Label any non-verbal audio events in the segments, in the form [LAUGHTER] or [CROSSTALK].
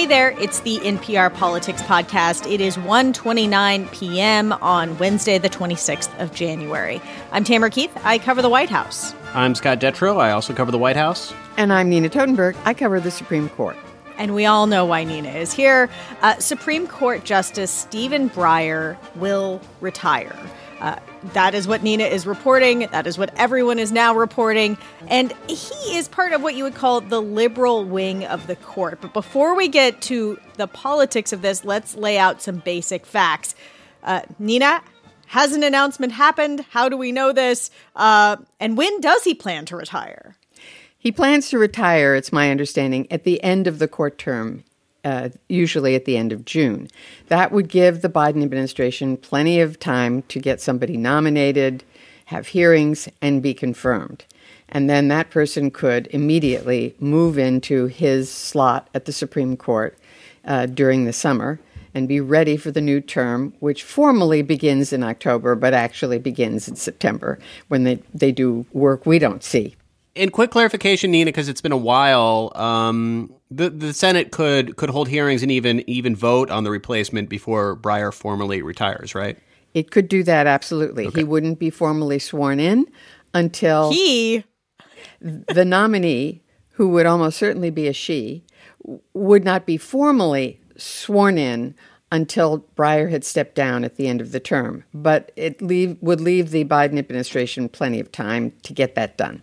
Hey there, it's the NPR Politics Podcast. It is 1.29 p.m. on Wednesday, the 26th of January. I'm Tamara Keith. I cover the White House. I'm Scott Detrow. I also cover the White House. And I'm Nina Totenberg. I cover the Supreme Court. And we all know why Nina is here. Uh, Supreme Court Justice Stephen Breyer will retire. Uh, that is what Nina is reporting. That is what everyone is now reporting. And he is part of what you would call the liberal wing of the court. But before we get to the politics of this, let's lay out some basic facts. Uh, Nina, has an announcement happened? How do we know this? Uh, and when does he plan to retire? He plans to retire, it's my understanding, at the end of the court term uh, usually at the end of June. That would give the Biden administration plenty of time to get somebody nominated, have hearings, and be confirmed. And then that person could immediately move into his slot at the Supreme Court uh, during the summer and be ready for the new term, which formally begins in October, but actually begins in September when they, they do work we don't see. In quick clarification, Nina, because it's been a while, um, the the Senate could could hold hearings and even even vote on the replacement before Breyer formally retires, right? It could do that absolutely. Okay. He wouldn't be formally sworn in until he the nominee, who would almost certainly be a she, would not be formally sworn in until Breyer had stepped down at the end of the term. But it leave, would leave the Biden administration plenty of time to get that done.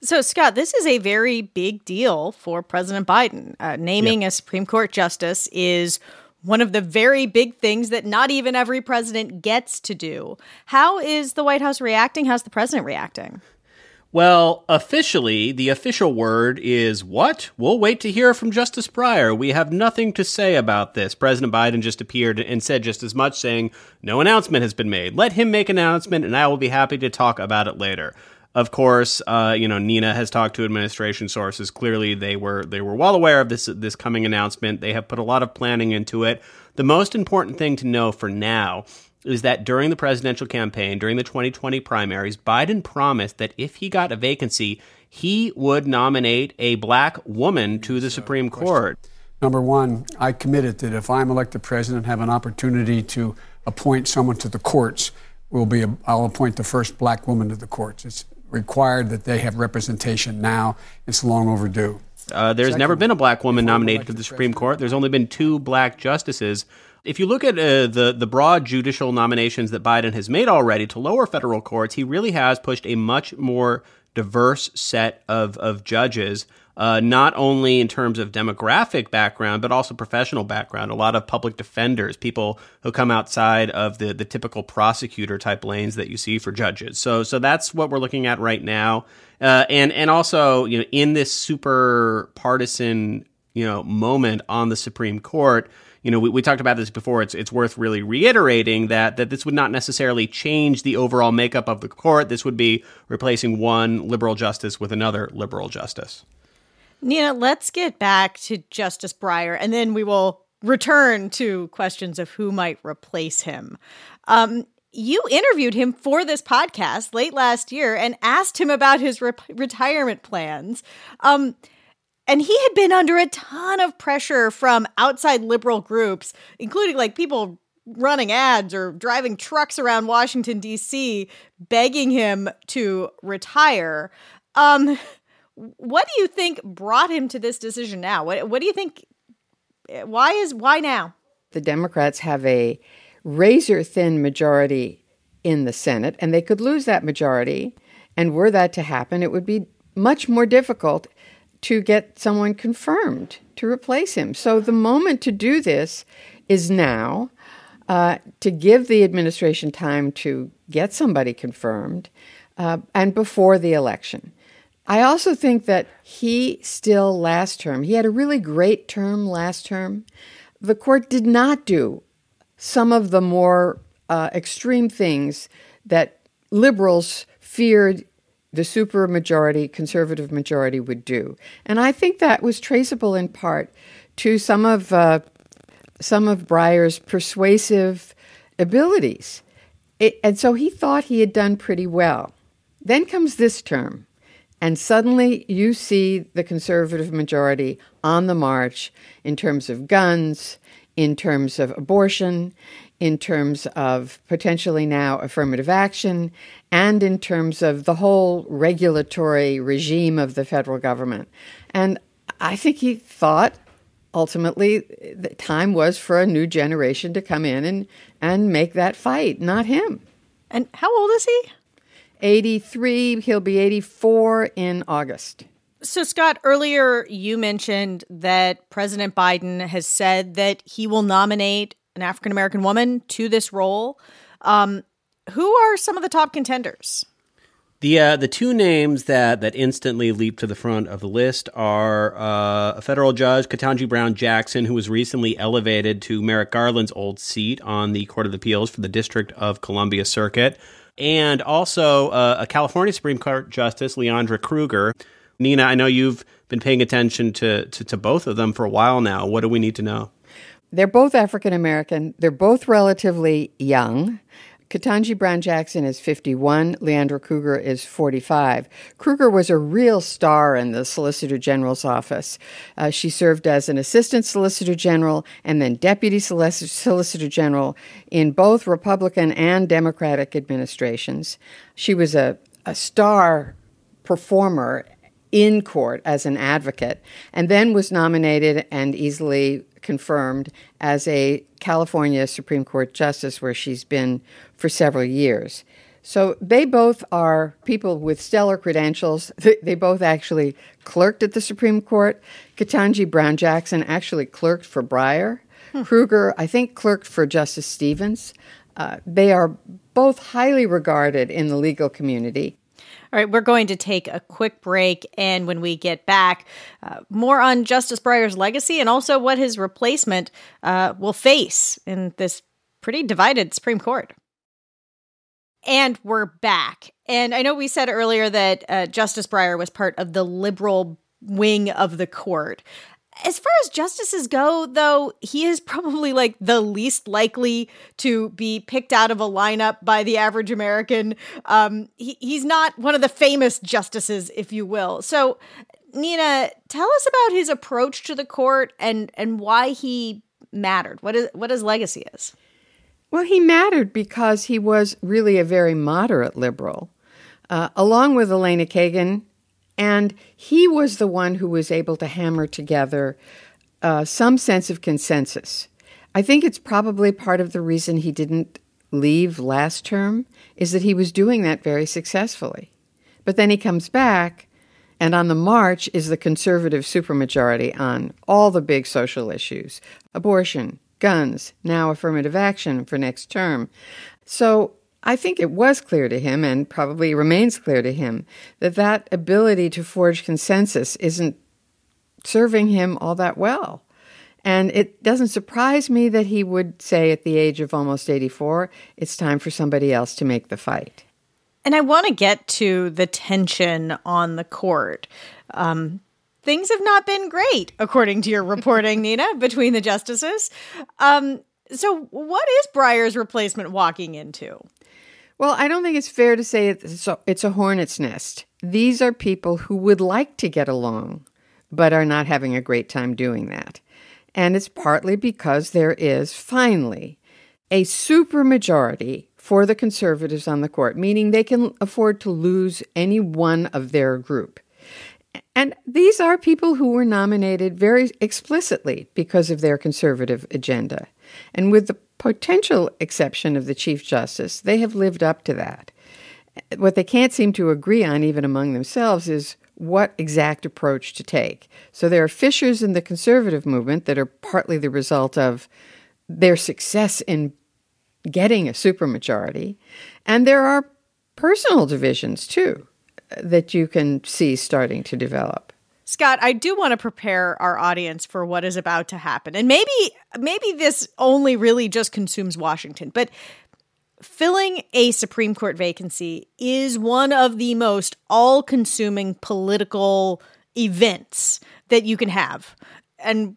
So, Scott, this is a very big deal for President Biden. Uh, naming yep. a Supreme Court justice is one of the very big things that not even every president gets to do. How is the White House reacting? How's the president reacting? Well, officially, the official word is what? We'll wait to hear from Justice Breyer. We have nothing to say about this. President Biden just appeared and said just as much, saying, No announcement has been made. Let him make an announcement, and I will be happy to talk about it later. Of course, uh, you know Nina has talked to administration sources. Clearly, they were they were well aware of this this coming announcement. They have put a lot of planning into it. The most important thing to know for now is that during the presidential campaign, during the 2020 primaries, Biden promised that if he got a vacancy, he would nominate a black woman to the Supreme Court. Number one, I committed that if I'm elected president, and have an opportunity to appoint someone to the courts, will be a, I'll appoint the first black woman to the courts. It's required that they have representation now. It's long overdue. Uh, there's Second, never been a black woman nominated to the Supreme Court. There's only been two black justices. If you look at uh, the the broad judicial nominations that Biden has made already to lower federal courts, he really has pushed a much more diverse set of of judges uh, not only in terms of demographic background, but also professional background. A lot of public defenders, people who come outside of the, the typical prosecutor type lanes that you see for judges. So, so that's what we're looking at right now. Uh, and, and also, you know, in this super partisan, you know, moment on the Supreme Court, you know, we, we talked about this before. It's it's worth really reiterating that that this would not necessarily change the overall makeup of the court. This would be replacing one liberal justice with another liberal justice. Nina, let's get back to Justice Breyer, and then we will return to questions of who might replace him. Um, you interviewed him for this podcast late last year and asked him about his re- retirement plans. Um, and he had been under a ton of pressure from outside liberal groups, including like people running ads or driving trucks around Washington, D.C., begging him to retire. Um, what do you think brought him to this decision now? What what do you think why is why now? The Democrats have a razor thin majority in the Senate and they could lose that majority and were that to happen it would be much more difficult to get someone confirmed to replace him. So the moment to do this is now uh, to give the administration time to get somebody confirmed uh, and before the election. I also think that he still last term, he had a really great term last term. The court did not do some of the more uh, extreme things that liberals feared the supermajority, conservative majority would do. And I think that was traceable in part to some of uh, some of Breyer's persuasive abilities. It, and so he thought he had done pretty well. Then comes this term. And suddenly you see the conservative majority on the march in terms of guns, in terms of abortion, in terms of potentially now affirmative action, and in terms of the whole regulatory regime of the federal government. And I think he thought ultimately the time was for a new generation to come in and, and make that fight, not him. And how old is he? 83. He'll be 84 in August. So, Scott, earlier you mentioned that President Biden has said that he will nominate an African American woman to this role. Um, who are some of the top contenders? The uh, the two names that that instantly leap to the front of the list are uh, a federal judge, Ketanji Brown Jackson, who was recently elevated to Merrick Garland's old seat on the Court of Appeals for the District of Columbia Circuit, and also uh, a California Supreme Court Justice, Leondra Kruger. Nina, I know you've been paying attention to, to, to both of them for a while now. What do we need to know? They're both African American. They're both relatively young. Ketanji Brown Jackson is 51, Leondra Kruger is 45. Kruger was a real star in the Solicitor General's office. Uh, she served as an Assistant Solicitor General and then Deputy Solicitor General in both Republican and Democratic administrations. She was a, a star performer in court as an advocate and then was nominated and easily confirmed as a California Supreme Court justice, where she's been for several years. So they both are people with stellar credentials. [LAUGHS] They both actually clerked at the Supreme Court. Ketanji Brown Jackson actually clerked for Breyer. Hmm. Kruger, I think, clerked for Justice Stevens. Uh, they are both highly regarded in the legal community. All right, we're going to take a quick break. And when we get back, uh, more on Justice Breyer's legacy and also what his replacement uh, will face in this pretty divided Supreme Court. And we're back. And I know we said earlier that uh, Justice Breyer was part of the liberal wing of the court. As far as justices go, though, he is probably like the least likely to be picked out of a lineup by the average American. Um, he, he's not one of the famous justices, if you will. So, Nina, tell us about his approach to the court and and why he mattered. What is what his legacy is. Well, he mattered because he was really a very moderate liberal. Uh, along with Elena Kagan, and he was the one who was able to hammer together uh, some sense of consensus. I think it's probably part of the reason he didn't leave last term is that he was doing that very successfully. But then he comes back, and on the march is the conservative supermajority on all the big social issues abortion, guns, now affirmative action for next term. So I think it was clear to him, and probably remains clear to him, that that ability to forge consensus isn't serving him all that well. And it doesn't surprise me that he would say at the age of almost 84, it's time for somebody else to make the fight. And I want to get to the tension on the court. Um, things have not been great, according to your reporting, [LAUGHS] Nina, between the justices. Um, so, what is Breyer's replacement walking into? Well, I don't think it's fair to say it's a, it's a hornet's nest. These are people who would like to get along, but are not having a great time doing that. And it's partly because there is finally a supermajority for the conservatives on the court, meaning they can afford to lose any one of their group. And these are people who were nominated very explicitly because of their conservative agenda. And with the potential exception of the Chief Justice, they have lived up to that. What they can't seem to agree on, even among themselves, is what exact approach to take. So there are fissures in the conservative movement that are partly the result of their success in getting a supermajority, and there are personal divisions too that you can see starting to develop. Scott, I do want to prepare our audience for what is about to happen. And maybe maybe this only really just consumes Washington, but filling a Supreme Court vacancy is one of the most all-consuming political events that you can have. And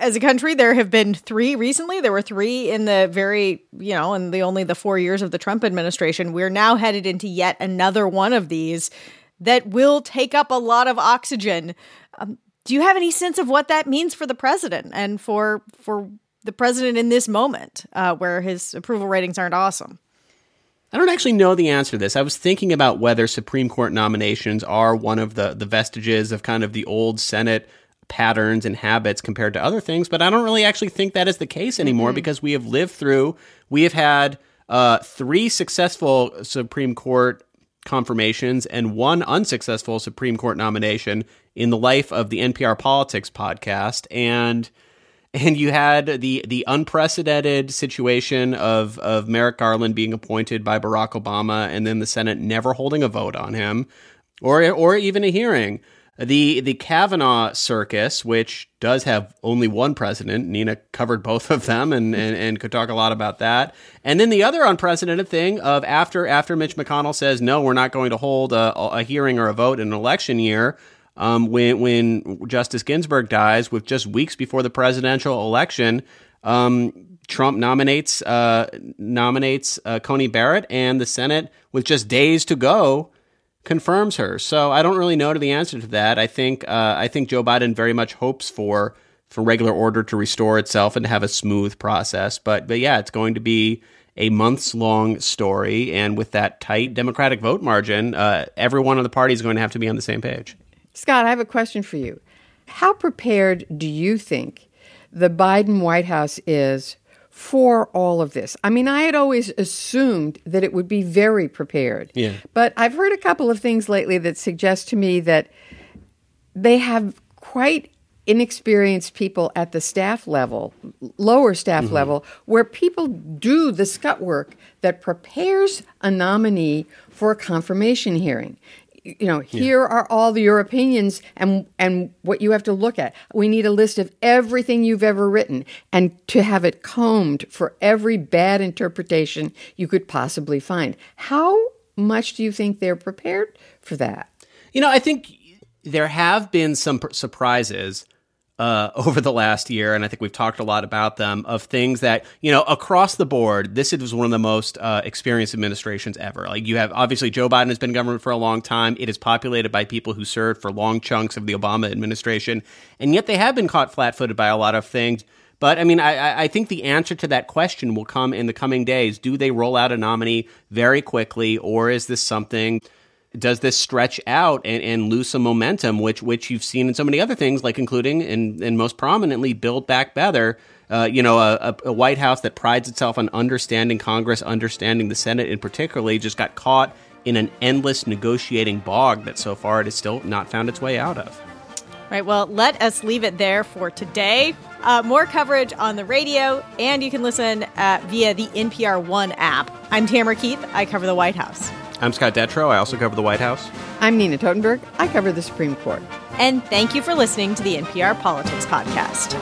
as a country, there have been three recently. There were three in the very, you know, in the only the four years of the Trump administration. We're now headed into yet another one of these that will take up a lot of oxygen. Um, do you have any sense of what that means for the president and for for the president in this moment, uh, where his approval ratings aren't awesome? I don't actually know the answer to this. I was thinking about whether Supreme Court nominations are one of the the vestiges of kind of the old Senate patterns and habits compared to other things, but I don't really actually think that is the case anymore mm-hmm. because we have lived through, we have had uh, three successful Supreme Court confirmations and one unsuccessful Supreme Court nomination in the life of the NPR Politics podcast, and and you had the the unprecedented situation of of Merrick Garland being appointed by Barack Obama, and then the Senate never holding a vote on him, or or even a hearing. The the Kavanaugh circus, which does have only one president, Nina covered both of them and, and, and could talk a lot about that. And then the other unprecedented thing of after after Mitch McConnell says no, we're not going to hold a, a hearing or a vote in an election year. Um, when when Justice Ginsburg dies, with just weeks before the presidential election, um, Trump nominates uh, nominates uh, Coney Barrett, and the Senate, with just days to go, confirms her. So I don't really know the answer to that. I think uh, I think Joe Biden very much hopes for for regular order to restore itself and to have a smooth process. But but yeah, it's going to be a months long story, and with that tight Democratic vote margin, uh, everyone on the party is going to have to be on the same page. Scott, I have a question for you. How prepared do you think the Biden White House is for all of this. I mean, I had always assumed that it would be very prepared. Yeah. But I've heard a couple of things lately that suggest to me that they have quite inexperienced people at the staff level, lower staff mm-hmm. level, where people do the scut work that prepares a nominee for a confirmation hearing you know, here yeah. are all your opinions and and what you have to look at. We need a list of everything you've ever written and to have it combed for every bad interpretation you could possibly find. How much do you think they're prepared for that? You know, I think there have been some surprises uh, [LAUGHS] over the last year, and I think we've talked a lot about them, of things that, you know, across the board, this was one of the most uh, experienced administrations ever. Like, you have obviously Joe Biden has been government for a long time. It is populated by people who served for long chunks of the Obama administration, and yet they have been caught flat footed by a lot of things. But I mean, I, I think the answer to that question will come in the coming days. Do they roll out a nominee very quickly, or is this something does this stretch out and, and lose some momentum, which which you've seen in so many other things, like including and, and most prominently Build Back Better. Uh, you know, a, a, White House that prides itself on understanding Congress, understanding the Senate in particularly, just got caught in an endless negotiating bog that so far it has still not found its way out of. Right. Well, let us leave it there for today. Uh, more coverage on the radio, and you can listen uh, via the NPR One app. I'm Tamara Keith. I cover the White House. I'm Scott Detrow. I also cover the White House. I'm Nina Totenberg. I cover the Supreme Court. And thank you for listening to the NPR Politics Podcast.